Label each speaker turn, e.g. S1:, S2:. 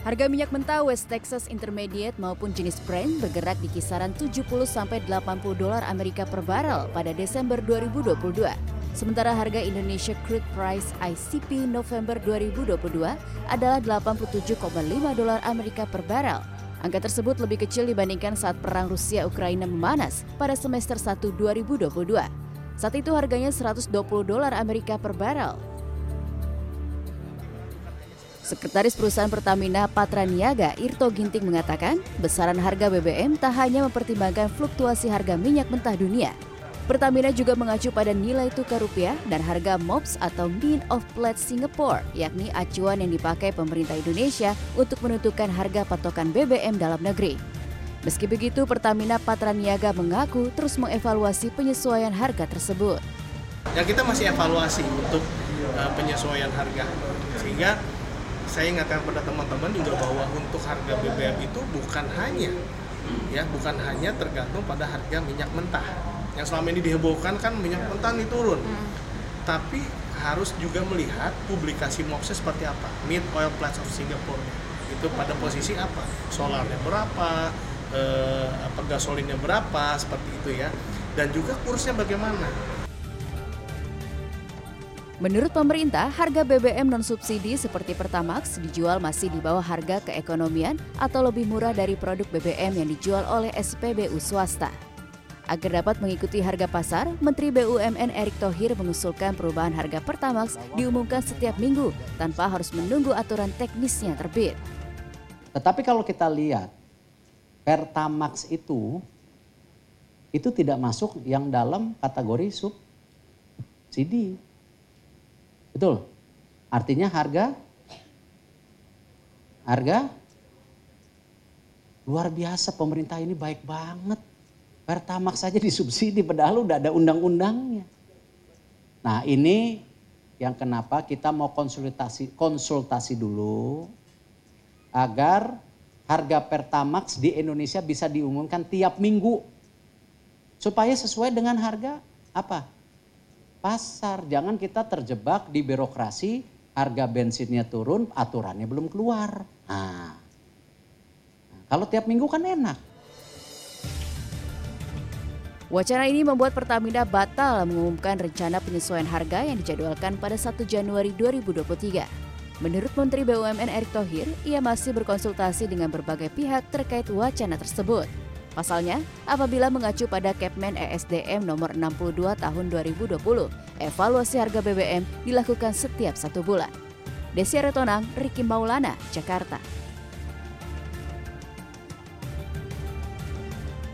S1: Harga minyak mentah West Texas Intermediate maupun jenis Brent bergerak di kisaran 70 sampai 80 dolar Amerika per barel pada Desember 2022. Sementara harga Indonesia Crude Price ICP November 2022 adalah 87,5 dolar Amerika per barel. Angka tersebut lebih kecil dibandingkan saat perang Rusia-Ukraina memanas pada semester 1 2022. Saat itu harganya 120 dolar Amerika per barel. Sekretaris Perusahaan Pertamina Patra Niaga Irto Ginting mengatakan, besaran harga BBM tak hanya mempertimbangkan fluktuasi harga minyak mentah dunia. Pertamina juga mengacu pada nilai tukar rupiah dan harga MOPS atau Mean of Pledge Singapore, yakni acuan yang dipakai pemerintah Indonesia untuk menentukan harga patokan BBM dalam negeri. Meski begitu, Pertamina Patra Niaga mengaku terus mengevaluasi penyesuaian harga tersebut.
S2: Ya kita masih evaluasi untuk uh, penyesuaian harga, sehingga saya ingatkan pada teman-teman juga bahwa untuk harga BBM itu bukan hanya ya bukan hanya tergantung pada harga minyak mentah. Yang selama ini dihebohkan kan minyak mentah ini turun. Hmm. tapi harus juga melihat publikasi MOPS seperti apa. Mid Oil Price of Singapore itu pada posisi apa? Solarnya berapa? Eh, apa gasolinnya berapa? Seperti itu ya. Dan juga kursnya bagaimana
S1: Menurut pemerintah, harga BBM non-subsidi seperti Pertamax dijual masih di bawah harga keekonomian atau lebih murah dari produk BBM yang dijual oleh SPBU swasta. Agar dapat mengikuti harga pasar, Menteri BUMN Erick Thohir mengusulkan perubahan harga Pertamax diumumkan setiap minggu tanpa harus menunggu aturan teknisnya terbit.
S3: Tetapi kalau kita lihat Pertamax itu itu tidak masuk yang dalam kategori subsidi. Betul. Artinya harga harga luar biasa pemerintah ini baik banget. Pertamax saja disubsidi padahal udah ada undang-undangnya. Nah, ini yang kenapa kita mau konsultasi konsultasi dulu agar harga Pertamax di Indonesia bisa diumumkan tiap minggu supaya sesuai dengan harga apa? Pasar. Jangan kita terjebak di birokrasi, harga bensinnya turun, aturannya belum keluar. Nah, kalau tiap minggu kan enak.
S1: Wacana ini membuat Pertamina batal mengumumkan rencana penyesuaian harga yang dijadwalkan pada 1 Januari 2023. Menurut Menteri BUMN Erick Thohir, ia masih berkonsultasi dengan berbagai pihak terkait wacana tersebut. Pasalnya, apabila mengacu pada Kepmen ESDM nomor 62 tahun 2020, evaluasi harga BBM dilakukan setiap satu bulan. Desi Retonang, Riki Maulana, Jakarta.